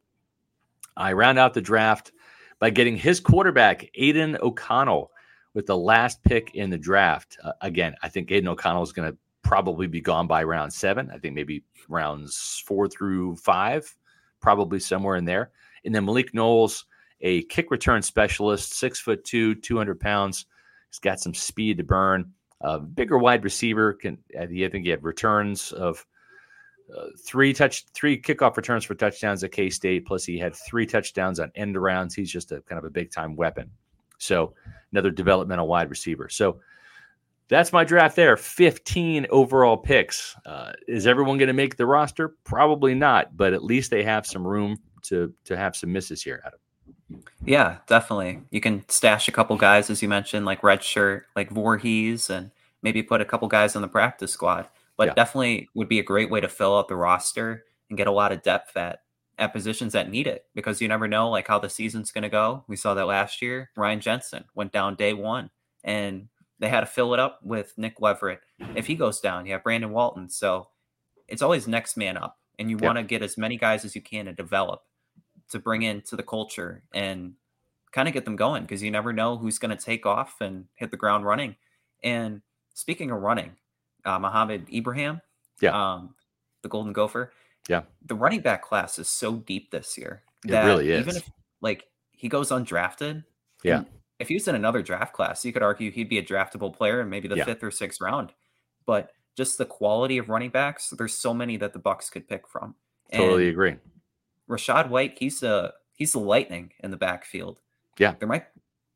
I round out the draft by getting his quarterback, Aidan O'Connell, with the last pick in the draft. Uh, again, I think Aidan O'Connell is going to probably be gone by round seven. I think maybe rounds four through five, probably somewhere in there. And then Malik Knowles, a kick return specialist, six foot two, 200 pounds. He's got some speed to burn. Uh, bigger wide receiver. Can I think he had returns of uh, three touch, three kickoff returns for touchdowns at K State. Plus, he had three touchdowns on end arounds. He's just a kind of a big time weapon. So, another developmental wide receiver. So, that's my draft there. 15 overall picks. Uh, is everyone going to make the roster? Probably not, but at least they have some room to to have some misses here, Adam. Yeah, definitely. You can stash a couple guys, as you mentioned, like redshirt, like Voorhees, and maybe put a couple guys on the practice squad. But yeah. definitely would be a great way to fill out the roster and get a lot of depth at at positions that need it because you never know like how the season's going to go. We saw that last year. Ryan Jensen went down day one, and they had to fill it up with Nick Leverett. If he goes down, you have Brandon Walton. So it's always next man up, and you want to get as many guys as you can to develop to bring into the culture and kind of get them going because you never know who's going to take off and hit the ground running. And speaking of running, uh, Ibrahim, yeah, um, the Golden Gopher, yeah, the running back class is so deep this year. That it really is. Even if like he goes undrafted, yeah. If he was in another draft class, you could argue he'd be a draftable player in maybe the yeah. fifth or sixth round. But just the quality of running backs, there's so many that the Bucs could pick from. Totally and agree. Rachaad White, he's a he's the lightning in the backfield. Yeah, there might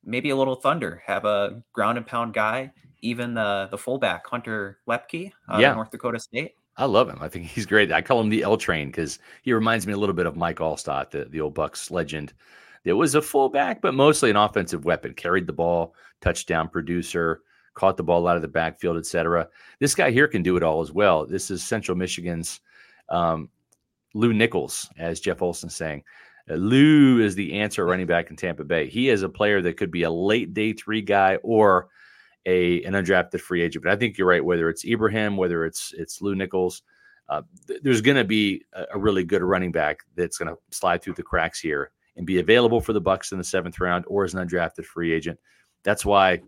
maybe a little thunder. Have a ground and pound guy. Even the the fullback Hunter Luepke, uh, yeah, North Dakota State. I love him. I think he's great. I call him the L Train because he reminds me a little bit of Mike Alstott, the, the old Bucs legend. It was a fullback, but mostly an offensive weapon. Carried the ball, touchdown producer, caught the ball out of the backfield, etc. This guy here can do it all as well. This is Central Michigan's um, Lew Nichols, as Jeff Olson's saying. Uh, Lew is the answer running back in Tampa Bay. He is a player that could be a late day three guy or a an undrafted free agent. But I think you're right. Whether it's Ibrahim, whether it's it's Lew Nichols, uh, th- there's going to be a, a, really good running back that's going to slide through the cracks here and be available for the Bucs in the seventh round or as an undrafted free agent. That's why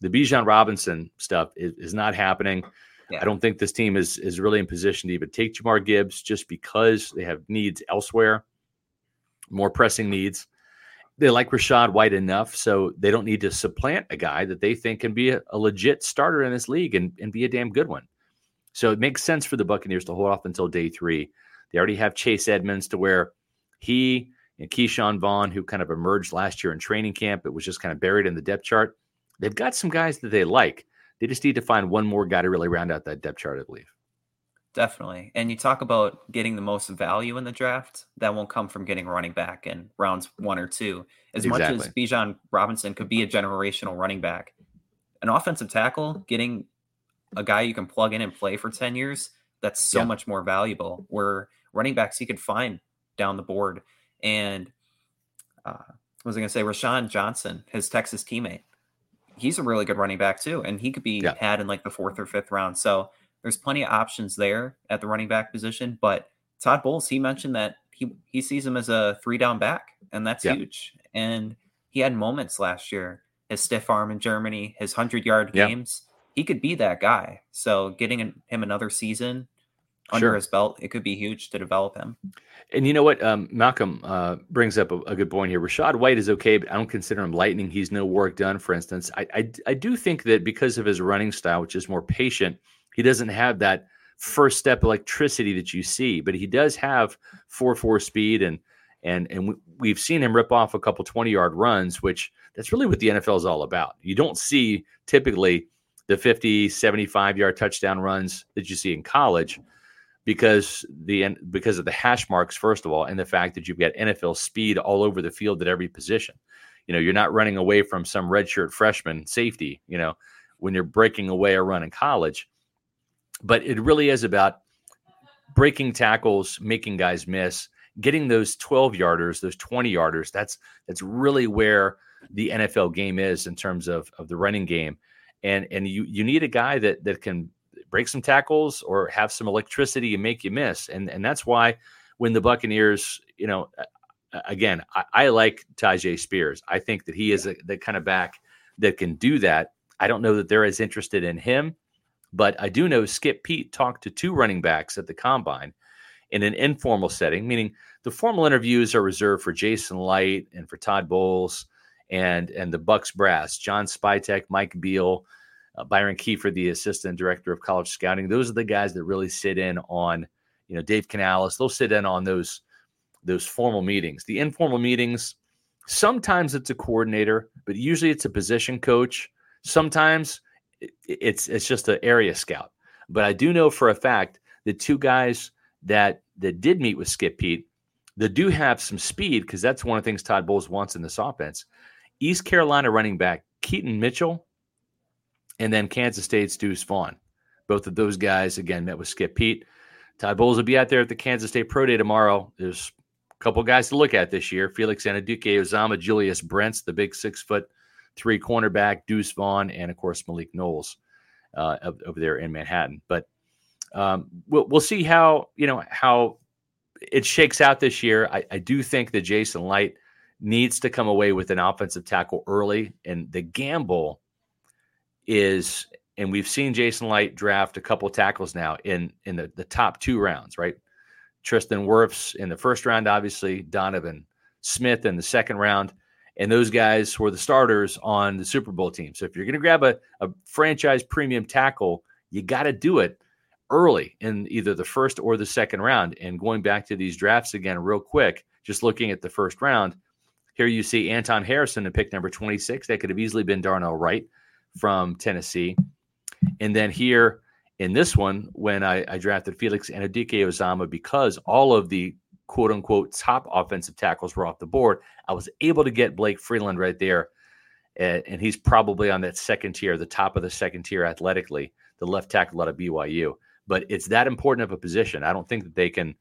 the Bijan Robinson stuff is, is not happening. Yeah. I don't think this team is is really in position to even take Jahmyr Gibbs just because they have needs elsewhere, more pressing needs. They like Rachaad White enough, so they don't need to supplant a guy that they think can be a, a legit starter in this league and, and be a damn good one. So it makes sense for the Buccaneers to hold off until day three. They already have Chase Edmonds to where he and know, Ke'Shawn Vaughn, who kind of emerged last year in training camp, it was just kind of buried in the depth chart. They've got some guys that they like. They just need to find one more guy to really round out that depth chart, I believe. Definitely. And you talk about getting the most value in the draft, that won't come from getting running back in rounds one or two. As exactly. much as Bijan Robinson could be a generational running back, an offensive tackle, getting a guy you can plug in and play for 10 years, that's so yeah. much more valuable. Where running backs you could find down the board. And uh, was I going to say? Roschon Johnson, his Texas teammate, he's a really good running back too. And he could be yeah. had in like the fourth or fifth round. So there's plenty of options there at the running back position. But Todd Bowles, he mentioned that he he sees him as a three down back, and that's yeah. huge. And he had moments last year, his stiff arm in Germany, his hundred yard yeah. games. He could be that guy. So getting him another season under sure. his belt, it could be huge to develop him. And you know what? Um, Malcolm uh, brings up a, a, good point here. Rashad White is okay, but I don't consider him lightning. He's no work done, for instance. I, I, I do think that because of his running style, which is more patient, he doesn't have that first step electricity that you see, but he does have four four speed and and and we've seen him rip off a couple 20 yard runs which that's really what the NFL is all about. You don't see typically the 50 75 yard touchdown runs that you see in college because the because of the hash marks first of all and the fact that you've got NFL speed all over the field at every position. You know, you're not running away from some redshirt freshman safety, you know, when you're breaking away a run in college but it really is about breaking tackles, making guys miss, getting those 12 yarders, those 20 yarders. That's that's really where the NFL game is in terms of, of the running game. And and you you need a guy that that can break some tackles or have some electricity and make you miss. And and that's why when the Buccaneers, you know, again, I, I like Tyjae Spears. I think that he is a, the kind of back that can do that. I don't know that they're as interested in him but I do know Skip Peete talked to two running backs at the combine in an informal setting, meaning the formal interviews are reserved for Jason Licht and for Todd Bowles and and the Bucs brass, John Spytek, Mike Biehl, uh, Byron Keefer, the assistant director of college scouting. Those are the guys that really sit in on, you know, Dave Canales. They'll sit in on those those formal meetings. The informal meetings, sometimes it's a coordinator, but usually it's a position coach. Sometimes it's it's just an area scout. But I do know for a fact the two guys that that did meet with Skip Peete that do have some speed because that's one of the things Todd Bowles wants in this offense. East Carolina running back Keaton Mitchell, and then Kansas State's Deuce Vaughn. Both of those guys again met with Skip Peete. Todd Bowles will be out there at the Kansas State Pro Day tomorrow. There's a couple guys to look at this year: Felix Anudike-Uzomah, Julius Brents, the big six foot three cornerback, Deuce Vaughn, and of course Malik Knowles uh, over there in Manhattan. But um, we'll we'll see how you know how it shakes out this year. I, I do think that Jason Licht needs to come away with an offensive tackle early, and the gamble is, and we've seen Jason Licht draft a couple tackles now in in the, the top two rounds, right? Tristan Wirfs in the first round, obviously Donovan Smith in the second round and those guys were the starters on the Super Bowl team. So if you're going to grab a, a franchise premium tackle, you got to do it early in either the first or the second round. And going back to these drafts again, real quick, just looking at the first round, here you see Anton Harrison in pick number 26. That could have easily been Darnell Wright from Tennessee. And then here in this one, when I, I drafted Felix Anudike-Uzomah, because all of the quote unquote top offensive tackles were off the board. I was able to get Blake Freeland right there. And, he's probably on that second tier, the top of the second tier athletically, the left tackle out of BYU. But it's that important of a position. I don't think that they can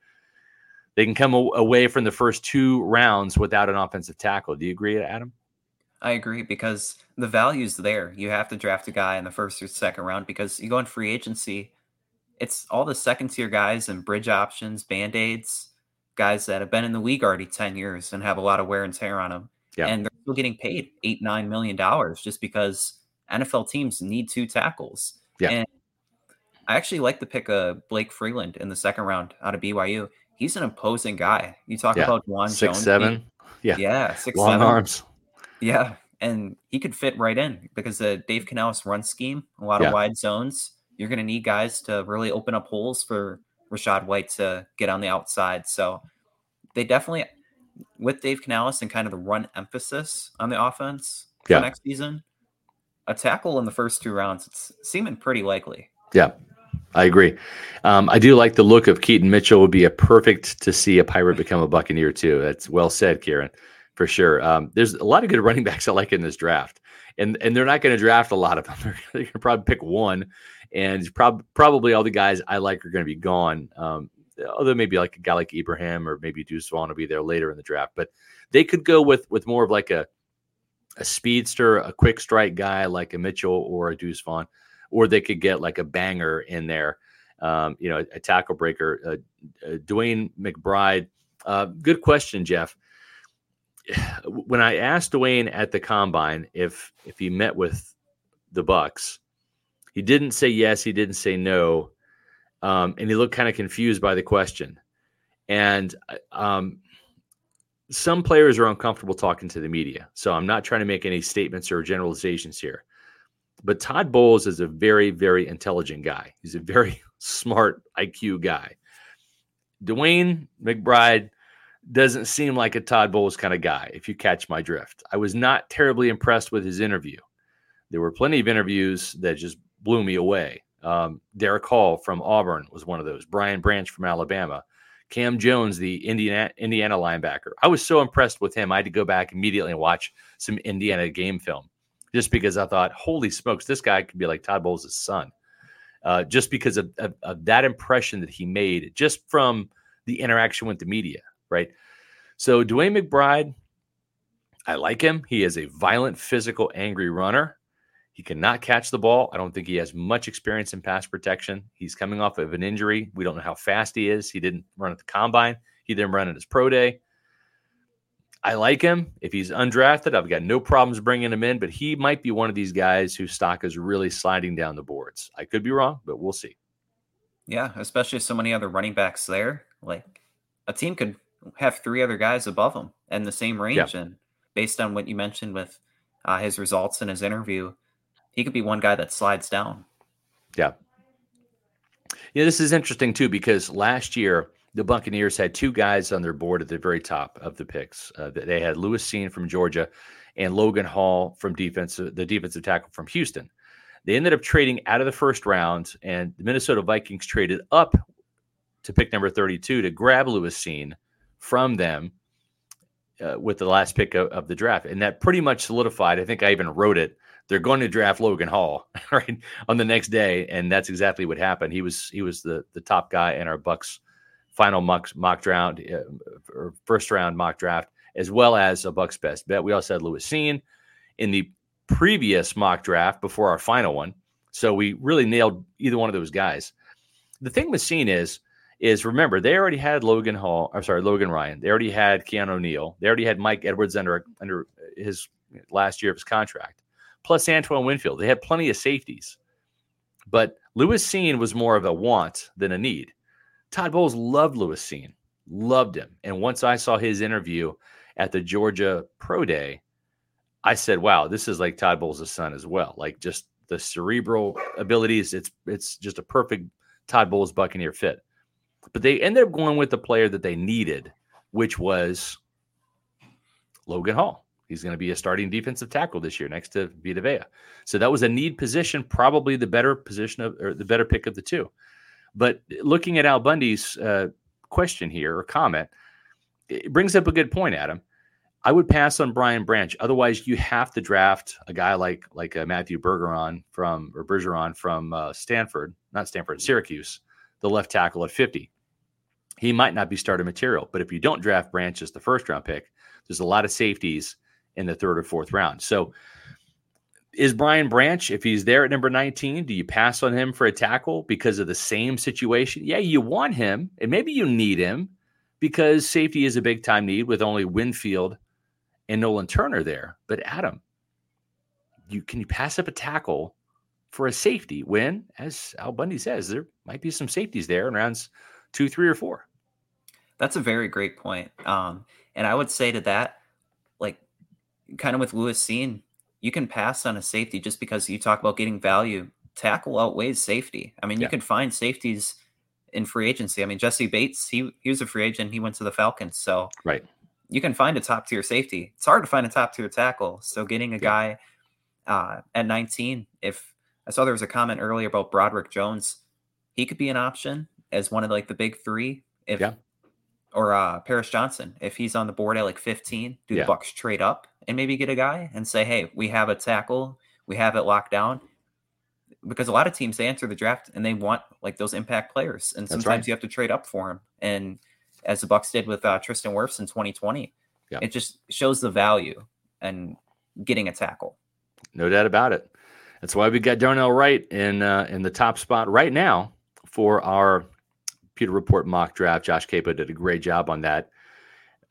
they can come away from the first two rounds without an offensive tackle. Do you agree, Adam? I agree because the value's there. You have to draft a guy in the first or second round because you go in free agency, it's all the second tier guys and bridge options, band aids guys that have been in the league already 10 years and have a lot of wear and tear on them. Yeah. And they're still getting paid eight, nine million dollars just because NFL teams need two tackles. Yeah. And I actually like the pick of Blake Freeland in the second round out of BYU. He's an imposing guy. You talk yeah. about Juan six Jones. Seven. yeah. Yeah. Six Long seven. arms. Yeah. And he could fit right in because the Dave Canales run scheme, a lot yeah. of wide zones. You're going to need guys to really open up holes for Rachaad White to get on the outside. So they definitely with Dave Canales and kind of the run emphasis on the offense for yeah. next season, a tackle in the first two rounds, it's seeming pretty likely. Yeah, I agree. Um, I do like the look of Keaton Mitchell. Would be a perfect to see a pirate become a Buccaneer too. That's well said, Kieran, for sure. Um, there's a lot of good running backs I like in this draft, and and they're not going to draft a lot of them. They're going to probably pick one, and prob- probably all the guys I like are going to be gone. Um, although maybe like a guy like Ibrahim or maybe Vaughn will be there later in the draft, but they could go with with more of like a a speedster, a quick strike guy like a Mitchell or a Vaughn, or they could get like a banger in there, um, you know, a tackle breaker. Uh, uh, DeWayne McBride. Uh, good question, Jeff. When I asked DeWayne at the combine if if he met with the Bucs, he didn't say yes. He didn't say no um, and he looked kind of confused by the question. And um, some players are uncomfortable talking to the media, so I'm not trying to make any statements or generalizations here. But Todd Bowles is a very, very intelligent guy. He's a very smart IQ guy. DeWayne McBride doesn't seem like a Todd Bowles kind of guy, if you catch my drift. I was not terribly impressed with his interview. There were plenty of interviews that just blew me away. Um, Derick Hall from Auburn was one of those. Brian Branch from Alabama. Cam Jones, the Indiana, Indiana linebacker. I was so impressed with him. I had to go back immediately and watch some Indiana game film just because I thought, holy smokes, this guy could be like Todd Bowles' son. Uh, just because of, of, of that impression that he made just from the interaction with the media, right? So DeWayne McBride, I like him. He is a violent, physical, angry runner. He cannot catch the ball. I don't think he has much experience in pass protection. He's coming off of an injury. We don't know how fast he is. He didn't run at the combine. He didn't run at his pro day. I like him. If he's undrafted, I've got no problems bringing him in, but he might be one of these guys whose stock is really sliding down the boards. I could be wrong, but we'll see. Yeah, especially so many other running backs there. Like a team could have three other guys above him in the same range. Yeah. And based on what you mentioned with uh, his results in his interview, he could be one guy that slides down. Yeah. Yeah, this is interesting too because last year the Buccaneers had two guys on their board at the very top of the picks. Uh, they had Lewis Cine from Georgia and Logan Hall from defense, the defensive tackle from Houston. They ended up trading out of the first round, and the Minnesota Vikings traded up to pick number 32 to grab Lewis Cine from them uh, with the last pick of, of, the draft. And that pretty much solidified. I think I even wrote it they're going to draft Logan Hall right on the next day, and that's exactly what happened. He was he was the the top guy in our Bucs final mock mock draft uh, or first round mock draft, as well as a Bucs best bet. We also had Lewis Cine in the previous mock draft before our final one, so we really nailed either one of those guys. The thing with Cine is is remember they already had Logan Hall, I'm sorry, Logan Ryan. They already had Keanu Neal. They already had Mike Edwards under under his last year of his contract plus Antoine Winfield. They had plenty of safeties. But Lewis Cine was more of a want than a need. Todd Bowles loved Lewis Cine, loved him. And once I saw his interview at the Georgia Pro Day, I said, wow, this is like Todd Bowles' son as well. Like just the cerebral abilities. It's it's just a perfect Todd Bowles Buccaneer fit. But they ended up going with the player that they needed, which was Logan Hall. He's going to be a starting defensive tackle this year next to Vita Vea. So that was a need position, probably the better position of, or the better pick of the two. But looking at Al Bundy's uh, question here or comment, it brings up a good point, Adam. I would pass on Brian Branch. Otherwise, you have to draft a guy like like uh, Matthew Bergeron from or Bergeron from uh, Stanford, not Stanford, Syracuse, the left tackle at 50. He might not be starter material, but if you don't draft Branch as the first round pick, there's a lot of safeties in the third or fourth round. So is Brian Branch, if he's there at number 19, do you pass on him for a tackle because of the same situation? Yeah, you want him, and maybe you need him because safety is a big time need with only Winfield and Nolan Turner there. But Adam, you can you pass up a tackle for a safety when, as Al Bundy says, there might be some safeties there in rounds two, three, or four. That's a very great point. Um, and I would say to that, kind of with Lewis Cine, you can pass on a safety just because you talk about getting value. Tackle outweighs safety. I mean, yeah. you can find safeties in free agency. I mean, Jessie Bates, he he was a free agent. He went to the Falcons. So right, you can find a top tier safety. It's hard to find a top tier tackle. So getting a guy uh, at 19, if I saw there was a comment earlier about Broderick Jones, he could be an option as one of like the big three. If yeah. or uh, Paris Johnson, if he's on the board at like 15, do yeah. the Bucs trade up and maybe get a guy and say, hey, we have a tackle, we have it locked down. Because a lot of teams they enter the draft and they want like those impact players, and sometimes right. you have to trade up for them. And as the Bucs did with uh, Tristan Wirfs in 2020. Yeah. It just shows the value and getting a tackle. No doubt about it. That's why we got Darnell Wright in uh, in the top spot right now for our Pewter Report mock draft. Josh Queipo did a great job on that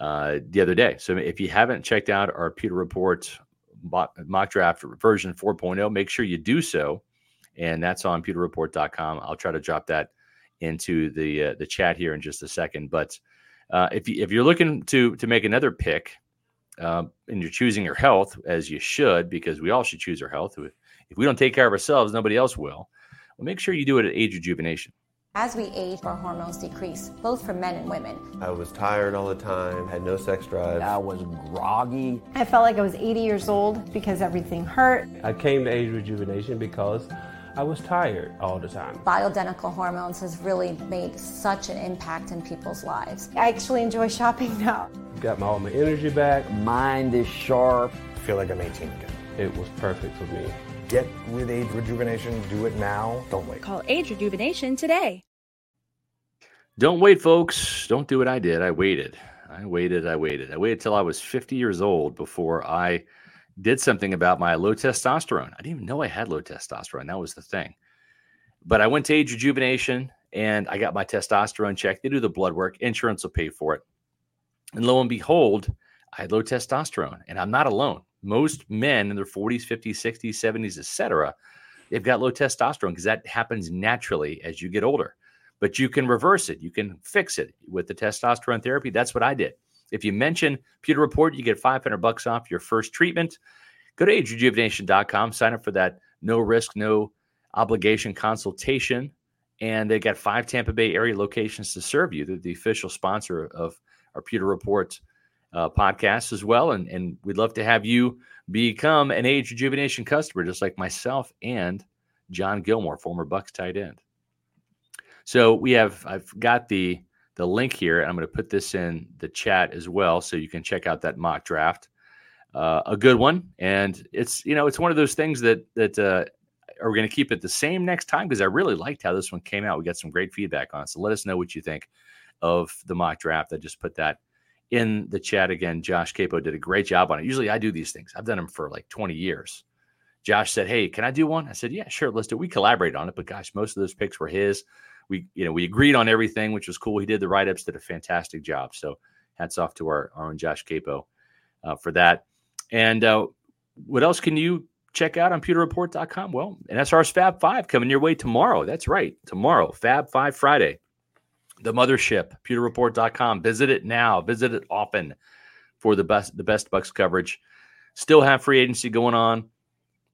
uh, the other day. So if you haven't checked out our Pewter Report mock draft version 4.0, make sure you do so. And that's on pewterreport.com. I'll try to drop that into the uh, the chat here in just a second. But uh, if you, if you're looking to to make another pick, uh, and you're choosing your health as you should, because we all should choose our health. If we don't take care of ourselves, nobody else will. Well, make sure you do it at age rejuvenation. As we age, our hormones decrease, both for men and women. I was tired all the time, had no sex drive. I was groggy. I felt like I was 80 years old because everything hurt. I came to age rejuvenation because I was tired all the time. Bioidentical hormones has really made such an impact in people's lives. I actually enjoy shopping now. Got my, all my energy back. Mind is sharp. I feel like I'm 18 again. It was perfect for me. Get with Age Rejuvenation. Do it now. Don't wait. Call Age Rejuvenation today. Don't wait, folks. Don't do what I did. I waited. I waited. I waited. I waited till I was 50 years old before I did something about my low testosterone. I didn't even know I had low testosterone. That was the thing. But I went to age rejuvenation and I got my testosterone checked. They do the blood work, insurance will pay for it. And lo and behold, I had low testosterone. And I'm not alone. Most men in their 40s, 50s, 60s, 70s, etc., they've got low testosterone because that happens naturally as you get older. But you can reverse it, you can fix it with the testosterone therapy. That's what I did. If you mention Pewter Report, you get 500 bucks off your first treatment. Go to agerejuvenation.com, sign up for that no risk, no obligation consultation. And they've got five Tampa Bay area locations to serve you. They're the official sponsor of our Pewter Report uh, podcast as well. And, and we'd love to have you become an age rejuvenation customer, just like myself and John Gilmore, former Bucs tight end. So we have, I've got the the link here, and I'm going to put this in the chat as well, so you can check out that mock draft. Uh, a good one, and it's you know it's one of those things that that uh, are we going to keep it the same next time because I really liked how this one came out. We got some great feedback on it, so let us know what you think of the mock draft. I just put that in the chat again. Josh Queipo did a great job on it. Usually I do these things. I've done them for like 20 years. Josh said, "Hey, can I do one?" I said, "Yeah, sure, let's do." It. We collaborate on it, but gosh, most of those picks were his we you know we agreed on everything, which was cool. He did the write ups, did a fantastic job. So hats off to our, our own Josh Queipo uh, for that. And uh, what else can you check out on pewterreport.com? Well, NSR's Fab Five coming your way tomorrow. That's right, tomorrow, Fab Five Friday. The mothership, pewterreport.com. Visit it now. Visit it often for the best the best Bucs coverage. Still have free agency going on.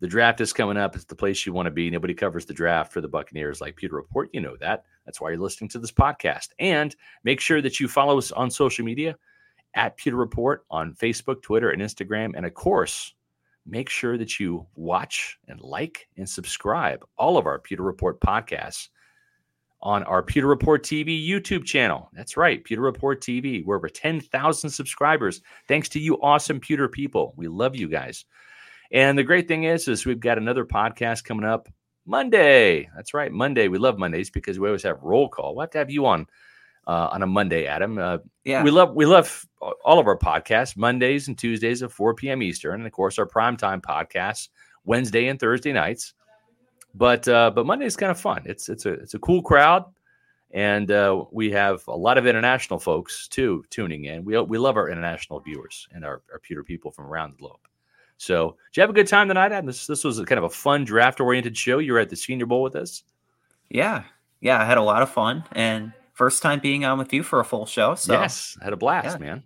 The draft is coming up. It's the place you want to be. Nobody covers the draft for the Buccaneers like Pewter Report. You know that. That's why you're listening to this podcast. And make sure that you follow us on social media at Pewter Report on Facebook, Twitter, and Instagram. And of course, make sure that you watch and like and subscribe all of our Pewter Report podcasts on our Pewter Report TV YouTube channel. That's right, Pewter Report TV. We're over 10,000 subscribers. Thanks to you awesome Pewter people. We love you guys. And the great thing is, is we've got another podcast coming up Monday. That's right, Monday. We love Mondays because we always have roll call. We'll have to have you on uh, on a Monday, Adam. Uh, yeah, we love we love all of our podcasts Mondays and Tuesdays at 4 p.m. Eastern, and of course our primetime podcasts Wednesday and Thursday nights. But uh, but Monday is kind of fun. It's it's a it's a cool crowd, and uh, we have a lot of international folks too tuning in. We we love our international viewers and our, our pewter people from around the globe. So, did you have a good time tonight, Adam? This this was kind of a fun draft oriented show. You were at the Senior Bowl with us. Yeah, yeah, I had a lot of fun and first time being on with you for a full show. So yes, I had a blast, yeah. man.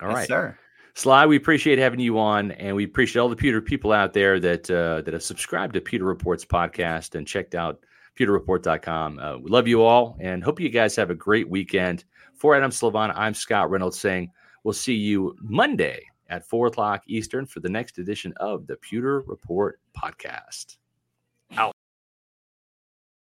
All yes, right, sir. Sly, we appreciate having you on, and we appreciate all the Pewter people out there that uh, that have subscribed to Pewter Reports podcast and checked out pewterreport.com. Uh, we love you all, and hope you guys have a great weekend. For Adam Slavon, I'm Scott Reynolds saying We'll see you Monday at four o'clock Eastern for the next edition of the Pewter Report podcast.